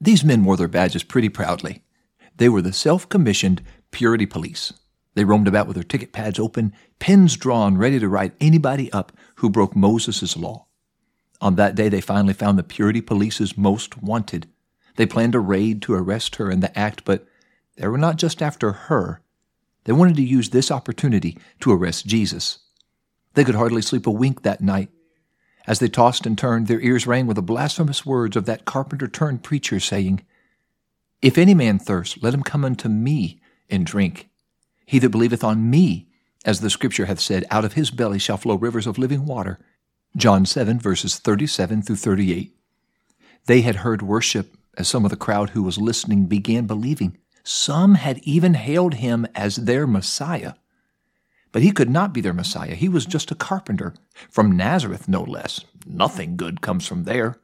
These men wore their badges pretty proudly. They were the self commissioned purity police. They roamed about with their ticket pads open, pens drawn, ready to write anybody up who broke Moses' law. On that day, they finally found the purity police's most wanted. They planned a raid to arrest her in the act, but they were not just after her. They wanted to use this opportunity to arrest Jesus. They could hardly sleep a wink that night. As they tossed and turned, their ears rang with the blasphemous words of that carpenter turned preacher saying, If any man thirst, let him come unto me and drink. He that believeth on me, as the scripture hath said, out of his belly shall flow rivers of living water. John 7, verses 37 through 38. They had heard worship as some of the crowd who was listening began believing. Some had even hailed him as their Messiah. But he could not be their Messiah. He was just a carpenter, from Nazareth no less. Nothing good comes from there.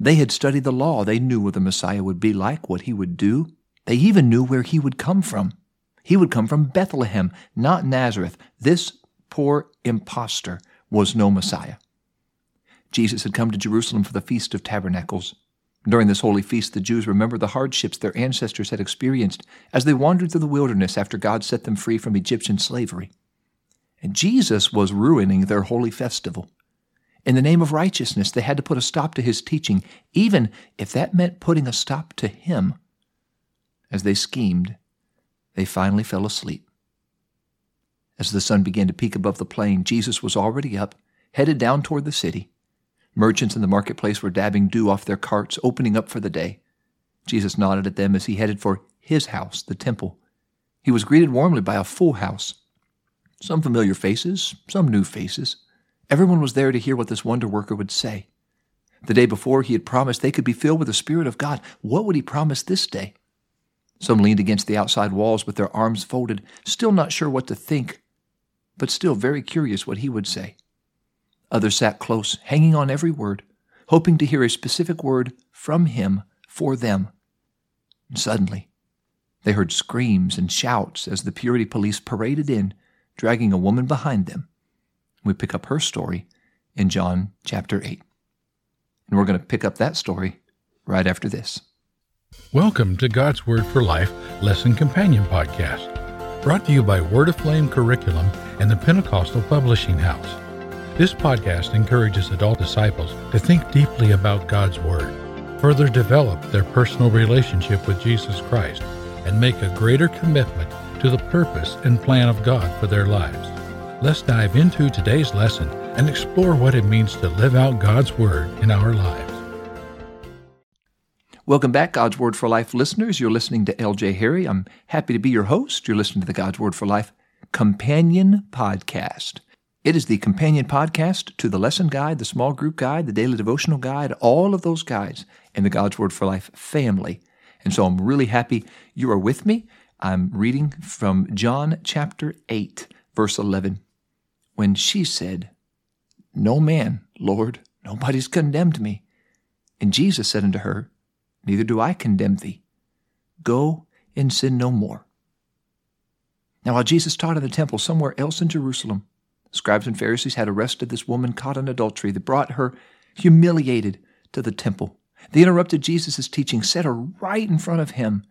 They had studied the law. They knew what the Messiah would be like, what he would do. They even knew where he would come from. He would come from Bethlehem, not Nazareth. This poor impostor was no Messiah. Jesus had come to Jerusalem for the Feast of Tabernacles. During this holy feast, the Jews remembered the hardships their ancestors had experienced as they wandered through the wilderness after God set them free from Egyptian slavery. And Jesus was ruining their holy festival. In the name of righteousness, they had to put a stop to his teaching, even if that meant putting a stop to him. As they schemed, they finally fell asleep. As the sun began to peak above the plain, Jesus was already up, headed down toward the city. Merchants in the marketplace were dabbing dew off their carts, opening up for the day. Jesus nodded at them as he headed for his house, the temple. He was greeted warmly by a full house. Some familiar faces, some new faces. Everyone was there to hear what this wonder worker would say. The day before, he had promised they could be filled with the Spirit of God. What would he promise this day? Some leaned against the outside walls with their arms folded, still not sure what to think, but still very curious what he would say. Others sat close, hanging on every word, hoping to hear a specific word from him for them. And suddenly, they heard screams and shouts as the purity police paraded in, dragging a woman behind them. We pick up her story in John chapter 8. And we're going to pick up that story right after this. Welcome to God's Word for Life Lesson Companion Podcast, brought to you by Word Aflame Curriculum and the Pentecostal Publishing House. This podcast encourages adult disciples to think deeply about God's Word, further develop their personal relationship with Jesus Christ, and make a greater commitment to the purpose and plan of God for their lives. Let's dive into today's lesson and explore what it means to live out God's Word in our lives. Welcome back, God's Word for Life listeners. You're listening to LJ Harry. I'm happy to be your host. You're listening to the God's Word for Life Companion Podcast. It is the companion podcast to the lesson guide, the small group guide, the daily devotional guide, all of those guides in the God's Word for Life family. And so I'm really happy you are with me. I'm reading from John chapter 8, verse 11. When she said, No man, Lord, nobody's condemned me. And Jesus said unto her, Neither do I condemn thee. Go and sin no more. Now, while Jesus taught in the temple somewhere else in Jerusalem, Scribes and Pharisees had arrested this woman caught in adultery. that brought her humiliated to the temple. They interrupted Jesus' teaching, set her right in front of him,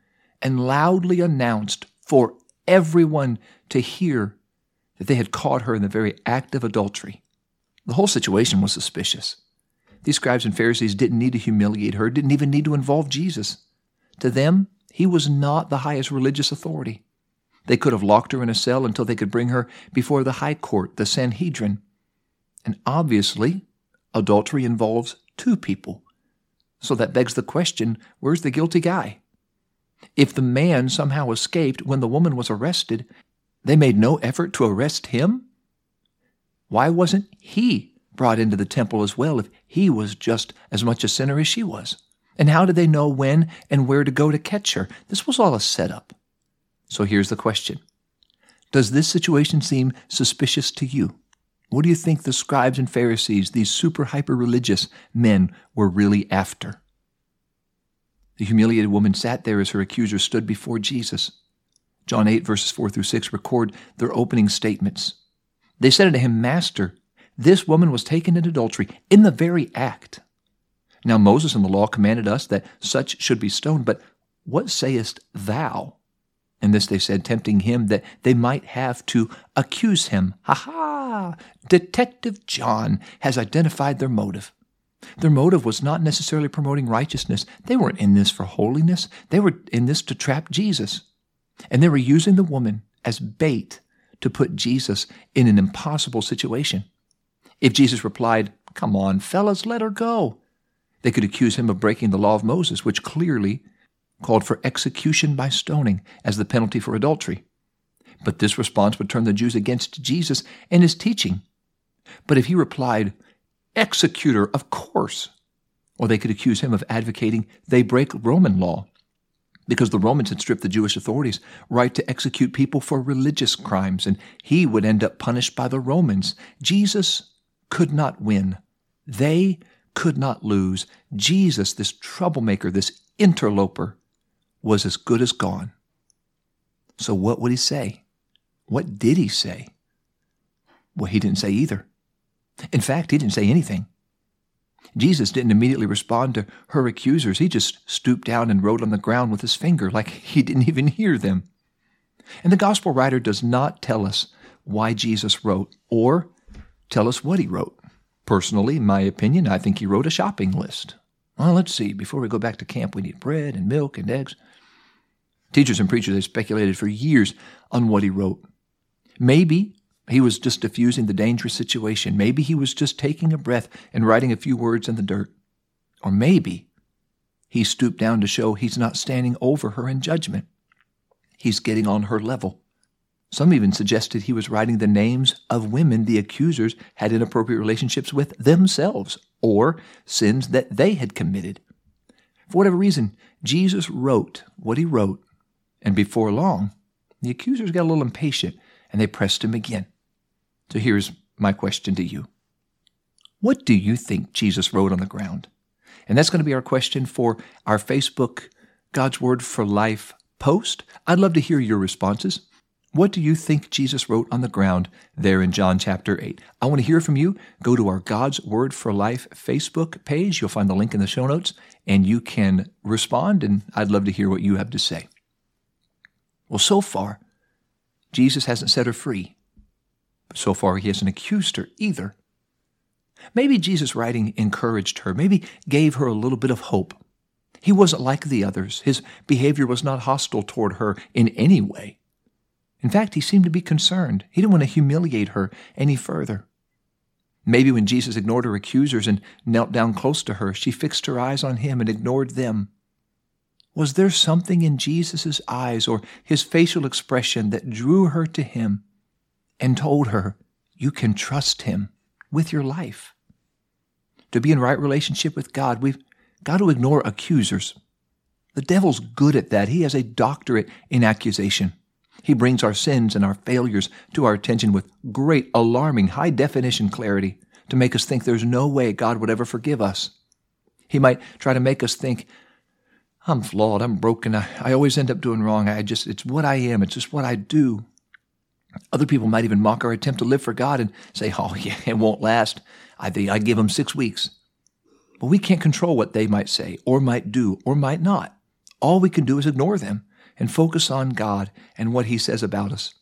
and loudly announced for everyone to hear that they had caught her in the very act of adultery. The whole situation was suspicious. These scribes and Pharisees didn't need to humiliate her, didn't even need to involve Jesus. To them, he was not the highest religious authority. They could have locked her in a cell until they could bring her before the high court, the Sanhedrin. And obviously, adultery involves two people. So that begs the question where's the guilty guy? If the man somehow escaped when the woman was arrested, they made no effort to arrest him? Why wasn't he brought into the temple as well if he was just as much a sinner as she was? And how did they know when and where to go to catch her? This was all a setup. So here's the question Does this situation seem suspicious to you? What do you think the scribes and Pharisees, these super hyper religious men, were really after? The humiliated woman sat there as her accuser stood before Jesus. John 8, verses 4 through 6 record their opening statements. They said unto him, Master, this woman was taken in adultery in the very act. Now Moses in the law commanded us that such should be stoned, but what sayest thou? And this they said, tempting him that they might have to accuse him. Ha ha! Detective John has identified their motive. Their motive was not necessarily promoting righteousness. They weren't in this for holiness. They were in this to trap Jesus. And they were using the woman as bait to put Jesus in an impossible situation. If Jesus replied, Come on, fellas, let her go, they could accuse him of breaking the law of Moses, which clearly called for execution by stoning as the penalty for adultery. But this response would turn the Jews against Jesus and his teaching. But if he replied, Executor, of course, or they could accuse him of advocating they break Roman law, because the Romans had stripped the Jewish authorities right to execute people for religious crimes, and he would end up punished by the Romans. Jesus could not win. They could not lose. Jesus, this troublemaker, this interloper, was as good as gone. So, what would he say? What did he say? Well, he didn't say either. In fact, he didn't say anything. Jesus didn't immediately respond to her accusers. He just stooped down and wrote on the ground with his finger like he didn't even hear them. And the gospel writer does not tell us why Jesus wrote or tell us what he wrote. Personally, in my opinion, I think he wrote a shopping list. Well, let's see. Before we go back to camp, we need bread and milk and eggs. Teachers and preachers have speculated for years on what he wrote. Maybe he was just diffusing the dangerous situation. Maybe he was just taking a breath and writing a few words in the dirt. Or maybe he stooped down to show he's not standing over her in judgment. He's getting on her level. Some even suggested he was writing the names of women the accusers had inappropriate relationships with themselves or sins that they had committed. For whatever reason, Jesus wrote what he wrote, and before long, the accusers got a little impatient and they pressed him again. So here's my question to you What do you think Jesus wrote on the ground? And that's going to be our question for our Facebook God's Word for Life post. I'd love to hear your responses. What do you think Jesus wrote on the ground there in John chapter 8? I want to hear from you. Go to our God's Word for Life Facebook page. You'll find the link in the show notes and you can respond, and I'd love to hear what you have to say. Well, so far, Jesus hasn't set her free. So far, he hasn't accused her either. Maybe Jesus' writing encouraged her, maybe gave her a little bit of hope. He wasn't like the others. His behavior was not hostile toward her in any way. In fact, he seemed to be concerned. He didn't want to humiliate her any further. Maybe when Jesus ignored her accusers and knelt down close to her, she fixed her eyes on him and ignored them. Was there something in Jesus' eyes or his facial expression that drew her to him and told her, You can trust Him with your life. To be in right relationship with God, we've got to ignore accusers. The devil's good at that. He has a doctorate in accusation. He brings our sins and our failures to our attention with great, alarming, high definition clarity to make us think there's no way God would ever forgive us. He might try to make us think, I'm flawed, I'm broken, I, I always end up doing wrong. I just, it's what I am, it's just what I do. Other people might even mock our attempt to live for God and say, oh, yeah, it won't last. I, I give them six weeks. But we can't control what they might say or might do or might not. All we can do is ignore them and focus on God and what He says about us.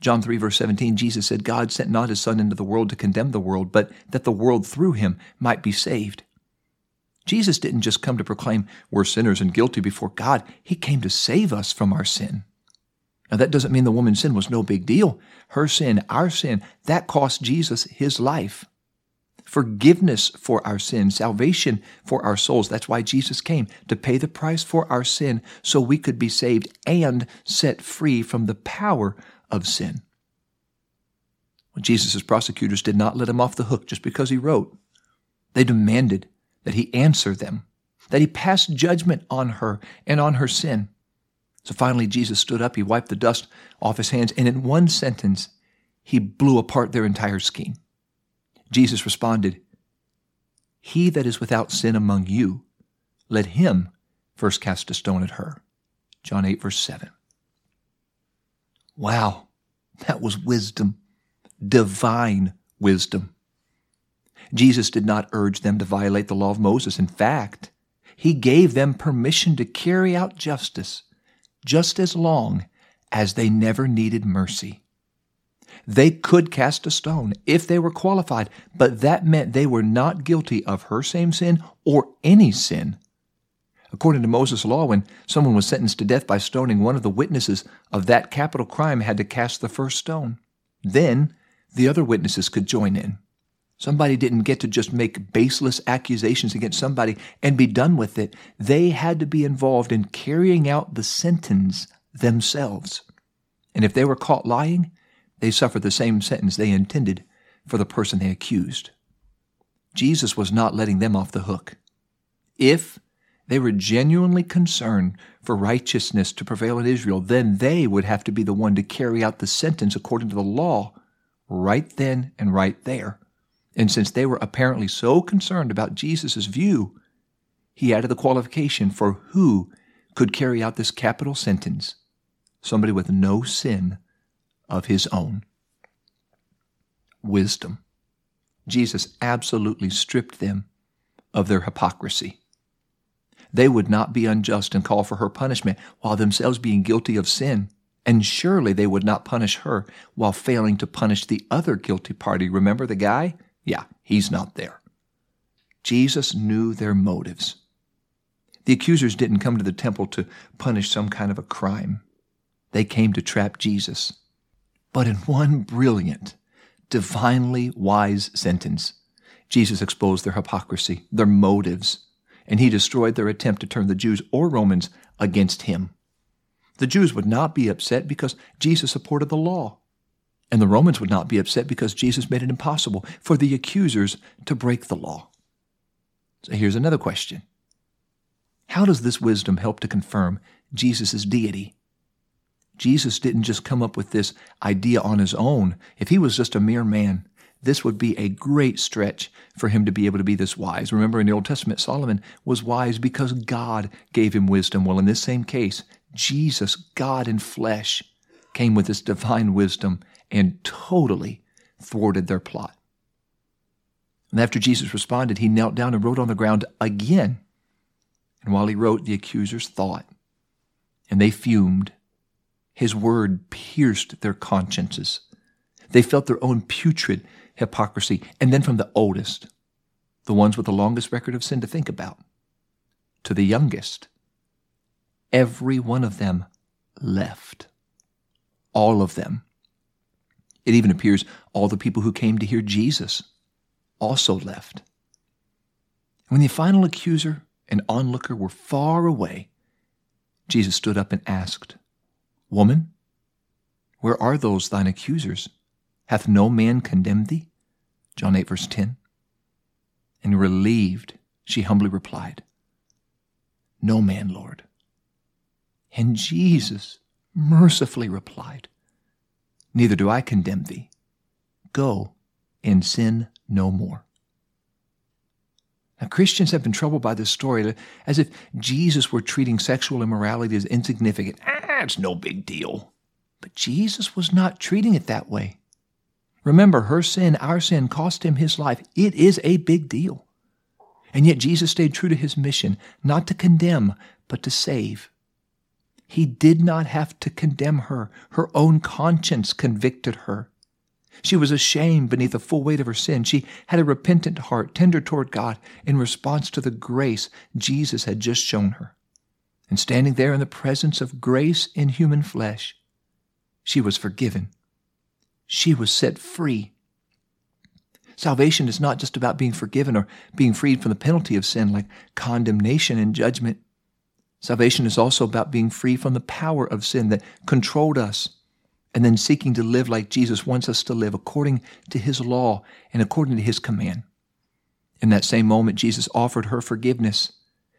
John 3, verse 17, Jesus said, God sent not His Son into the world to condemn the world, but that the world through Him might be saved. Jesus didn't just come to proclaim we're sinners and guilty before God, He came to save us from our sin. Now, that doesn't mean the woman's sin was no big deal. Her sin, our sin, that cost Jesus his life. Forgiveness for our sin, salvation for our souls. That's why Jesus came to pay the price for our sin so we could be saved and set free from the power of sin. Well, Jesus' prosecutors did not let him off the hook just because he wrote. They demanded that he answer them, that he pass judgment on her and on her sin. So finally, Jesus stood up, he wiped the dust off his hands, and in one sentence, he blew apart their entire scheme. Jesus responded, He that is without sin among you, let him first cast a stone at her. John 8, verse 7. Wow, that was wisdom, divine wisdom. Jesus did not urge them to violate the law of Moses. In fact, he gave them permission to carry out justice just as long as they never needed mercy. They could cast a stone if they were qualified, but that meant they were not guilty of her same sin or any sin. According to Moses' law, when someone was sentenced to death by stoning, one of the witnesses of that capital crime had to cast the first stone. Then the other witnesses could join in. Somebody didn't get to just make baseless accusations against somebody and be done with it. They had to be involved in carrying out the sentence themselves. And if they were caught lying, they suffered the same sentence they intended for the person they accused. Jesus was not letting them off the hook. If they were genuinely concerned for righteousness to prevail in Israel, then they would have to be the one to carry out the sentence according to the law right then and right there. And since they were apparently so concerned about Jesus' view, he added the qualification for who could carry out this capital sentence somebody with no sin of his own. Wisdom. Jesus absolutely stripped them of their hypocrisy. They would not be unjust and call for her punishment while themselves being guilty of sin. And surely they would not punish her while failing to punish the other guilty party. Remember the guy? Yeah, he's not there. Jesus knew their motives. The accusers didn't come to the temple to punish some kind of a crime. They came to trap Jesus. But in one brilliant, divinely wise sentence, Jesus exposed their hypocrisy, their motives, and he destroyed their attempt to turn the Jews or Romans against him. The Jews would not be upset because Jesus supported the law. And the Romans would not be upset because Jesus made it impossible for the accusers to break the law. So here's another question How does this wisdom help to confirm Jesus' deity? Jesus didn't just come up with this idea on his own. If he was just a mere man, this would be a great stretch for him to be able to be this wise. Remember in the Old Testament, Solomon was wise because God gave him wisdom. Well, in this same case, Jesus, God in flesh, came with this divine wisdom and totally thwarted their plot. And after Jesus responded, he knelt down and wrote on the ground again. And while he wrote, the accusers thought, and they fumed. His word pierced their consciences. They felt their own putrid hypocrisy. And then from the oldest, the ones with the longest record of sin to think about, to the youngest, every one of them left. All of them it even appears all the people who came to hear Jesus also left. When the final accuser and onlooker were far away, Jesus stood up and asked, Woman, where are those thine accusers? Hath no man condemned thee? John 8, verse 10. And relieved, she humbly replied, No man, Lord. And Jesus mercifully replied, neither do I condemn thee. Go and sin no more. Now, Christians have been troubled by this story as if Jesus were treating sexual immorality as insignificant. Ah, it's no big deal. But Jesus was not treating it that way. Remember, her sin, our sin, cost him his life. It is a big deal. And yet Jesus stayed true to his mission, not to condemn, but to save. He did not have to condemn her. Her own conscience convicted her. She was ashamed beneath the full weight of her sin. She had a repentant heart, tender toward God, in response to the grace Jesus had just shown her. And standing there in the presence of grace in human flesh, she was forgiven. She was set free. Salvation is not just about being forgiven or being freed from the penalty of sin like condemnation and judgment. Salvation is also about being free from the power of sin that controlled us and then seeking to live like Jesus wants us to live according to his law and according to his command. In that same moment, Jesus offered her forgiveness.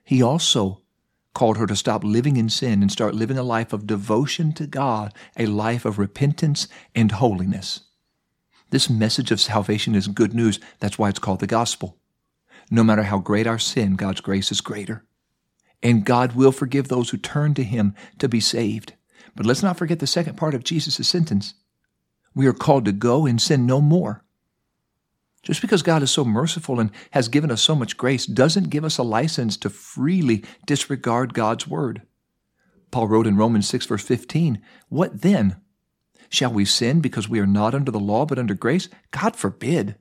He also called her to stop living in sin and start living a life of devotion to God, a life of repentance and holiness. This message of salvation is good news. That's why it's called the gospel. No matter how great our sin, God's grace is greater and God will forgive those who turn to Him to be saved. But let's not forget the second part of Jesus' sentence. We are called to go and sin no more. Just because God is so merciful and has given us so much grace doesn't give us a license to freely disregard God's word. Paul wrote in Romans 6, verse 15, What then? Shall we sin because we are not under the law but under grace? God forbid.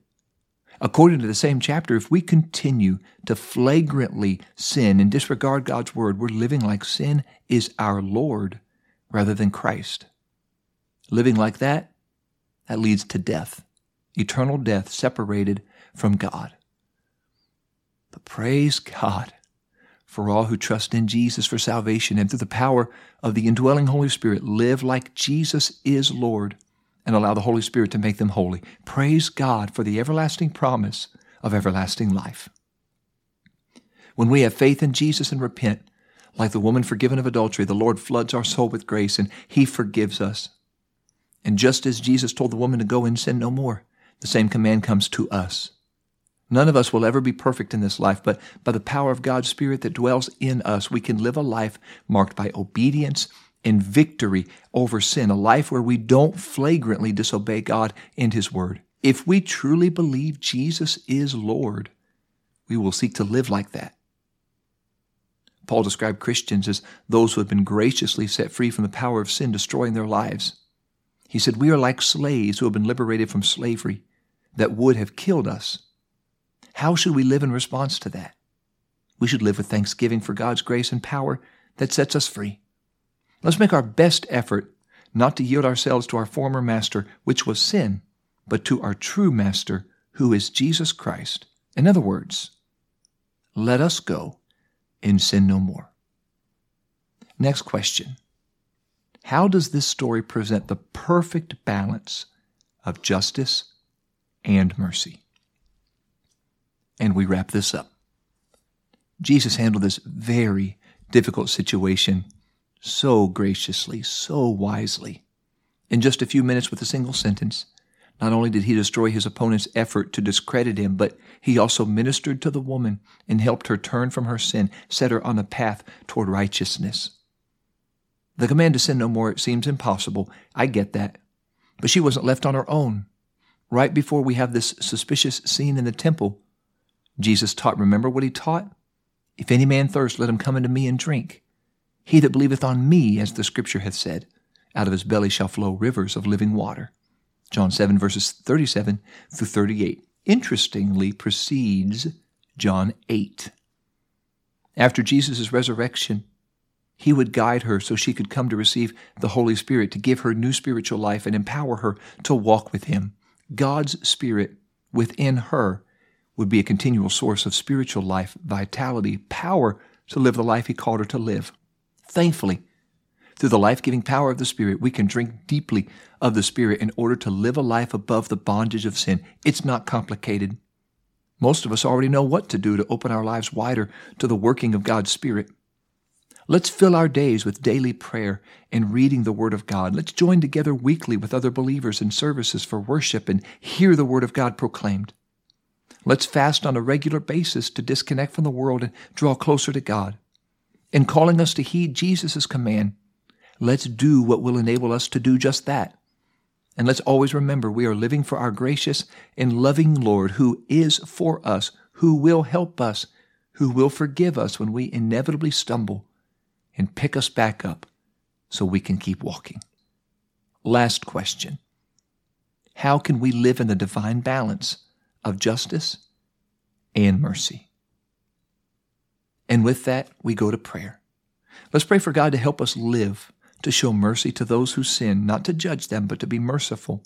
According to the same chapter, if we continue to flagrantly sin and disregard God's word, we're living like sin is our Lord rather than Christ. Living like that, that leads to death, eternal death separated from God. But praise God for all who trust in Jesus for salvation and through the power of the indwelling Holy Spirit live like Jesus is Lord and allow the Holy Spirit to make them holy. Praise God for the everlasting promise of everlasting life. When we have faith in Jesus and repent, like the woman forgiven of adultery, the Lord floods our soul with grace and He forgives us. And just as Jesus told the woman to go and sin no more, the same command comes to us. None of us will ever be perfect in this life, but by the power of God's Spirit that dwells in us, we can live a life marked by obedience and victory over sin, a life where we don't flagrantly disobey God and His Word. If we truly believe Jesus is Lord, we will seek to live like that. Paul described Christians as those who have been graciously set free from the power of sin destroying their lives. He said, We are like slaves who have been liberated from slavery that would have killed us. How should we live in response to that? We should live with thanksgiving for God's grace and power that sets us free. Let's make our best effort not to yield ourselves to our former master, which was sin, but to our true master, who is Jesus Christ. In other words, let us go and sin no more. Next question. How does this story present the perfect balance of justice and mercy? And we wrap this up. Jesus handled this very difficult situation so graciously, so wisely. In just a few minutes with a single sentence, not only did he destroy his opponent's effort to discredit him, but he also ministered to the woman and helped her turn from her sin, set her on a path toward righteousness. The command to sin no more it seems impossible. I get that. But she wasn't left on her own. Right before we have this suspicious scene in the temple, Jesus taught, remember what he taught? If any man thirst, let him come unto me and drink. He that believeth on me, as the scripture hath said, out of his belly shall flow rivers of living water. John 7, verses 37 through 38. Interestingly, precedes John 8. After Jesus' resurrection, he would guide her so she could come to receive the Holy Spirit to give her new spiritual life and empower her to walk with Him. God's Spirit within her would be a continual source of spiritual life, vitality, power to live the life He called her to live. Thankfully, through the life giving power of the Spirit, we can drink deeply of the Spirit in order to live a life above the bondage of sin. It's not complicated. Most of us already know what to do to open our lives wider to the working of God's Spirit. Let's fill our days with daily prayer and reading the Word of God. Let's join together weekly with other believers in services for worship and hear the Word of God proclaimed. Let's fast on a regular basis to disconnect from the world and draw closer to God in calling us to heed Jesus' command, let's do what will enable us to do just that. And let's always remember we are living for our gracious and loving Lord who is for us, who will help us, who will forgive us when we inevitably stumble and pick us back up so we can keep walking. Last question. How can we live in the divine balance of justice and mercy? And with that, we go to prayer. Let's pray for God to help us live, to show mercy to those who sin, not to judge them, but to be merciful.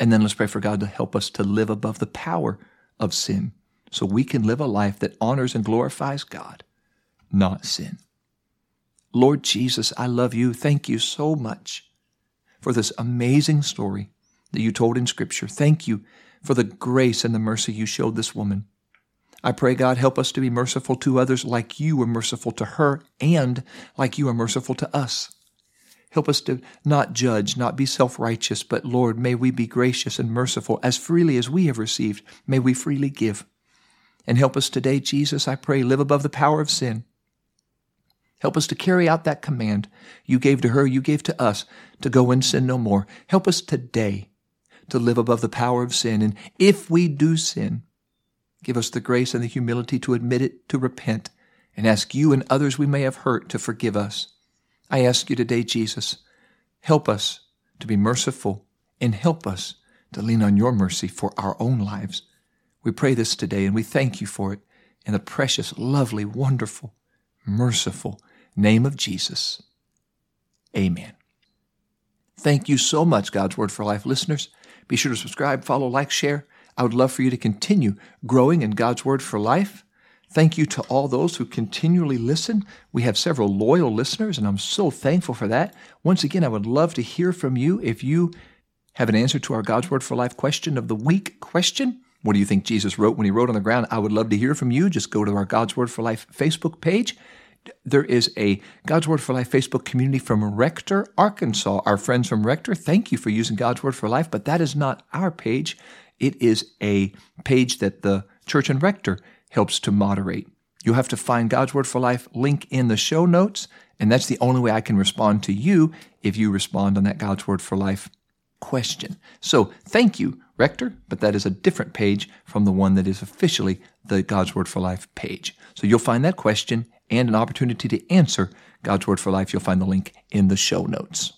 And then let's pray for God to help us to live above the power of sin so we can live a life that honors and glorifies God, not sin. Lord Jesus, I love you. Thank you so much for this amazing story that you told in Scripture. Thank you for the grace and the mercy you showed this woman. I pray, God, help us to be merciful to others like you were merciful to her and like you are merciful to us. Help us to not judge, not be self righteous, but Lord, may we be gracious and merciful. As freely as we have received, may we freely give. And help us today, Jesus, I pray, live above the power of sin. Help us to carry out that command you gave to her, you gave to us, to go and sin no more. Help us today to live above the power of sin. And if we do sin, give us the grace and the humility to admit it, to repent, and ask you and others we may have hurt to forgive us. I ask you today, Jesus, help us to be merciful and help us to lean on your mercy for our own lives. We pray this today and we thank you for it in the precious, lovely, wonderful, merciful name of Jesus. Amen. Thank you so much, God's Word for Life listeners. Be sure to subscribe, follow, like, share. I would love for you to continue growing in God's Word for Life. Thank you to all those who continually listen. We have several loyal listeners, and I'm so thankful for that. Once again, I would love to hear from you if you have an answer to our God's Word for Life question of the week question. What do you think Jesus wrote when he wrote on the ground? I would love to hear from you. Just go to our God's Word for Life Facebook page there is a God's Word for Life Facebook community from Rector, Arkansas. Our friends from Rector, thank you for using God's Word for Life, but that is not our page. It is a page that the church and Rector helps to moderate. You'll have to find God's Word for Life link in the show notes, and that's the only way I can respond to you if you respond on that God's Word for Life question. So thank you, Rector, but that is a different page from the one that is officially the God's Word for Life page. So you'll find that question and an opportunity to answer God's Word for Life. You'll find the link in the show notes.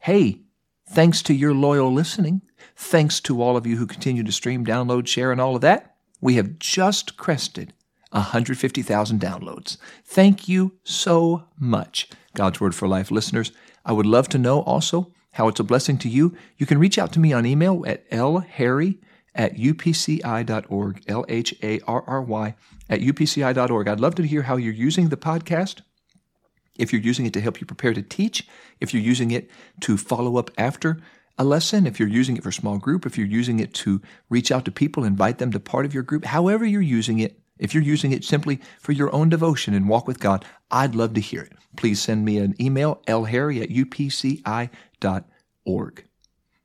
Hey, thanks to your loyal listening, thanks to all of you who continue to stream, download, share, and all of that, we have just crested 150,000 downloads. Thank you so much, God's Word for Life listeners. I would love to know also how it's a blessing to you. You can reach out to me on email at lharry at upci.org, L H A R R Y, at upci.org. I'd love to hear how you're using the podcast. If you're using it to help you prepare to teach, if you're using it to follow up after a lesson, if you're using it for a small group, if you're using it to reach out to people, invite them to part of your group, however you're using it, if you're using it simply for your own devotion and walk with God, I'd love to hear it. Please send me an email, lharry at upci.org.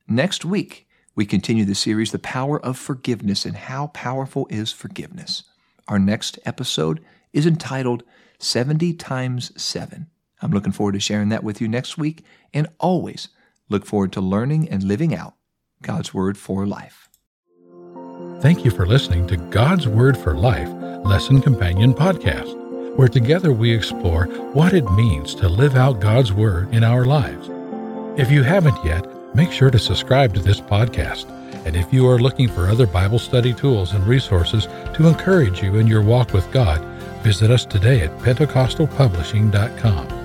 Next week, we continue the series, The Power of Forgiveness, and how powerful is forgiveness. Our next episode is entitled 70 times 7. I'm looking forward to sharing that with you next week, and always look forward to learning and living out God's Word for Life. Thank you for listening to God's Word for Life Lesson Companion Podcast, where together we explore what it means to live out God's Word in our lives. If you haven't yet, make sure to subscribe to this podcast. And if you are looking for other Bible study tools and resources to encourage you in your walk with God, visit us today at PentecostalPublishing.com.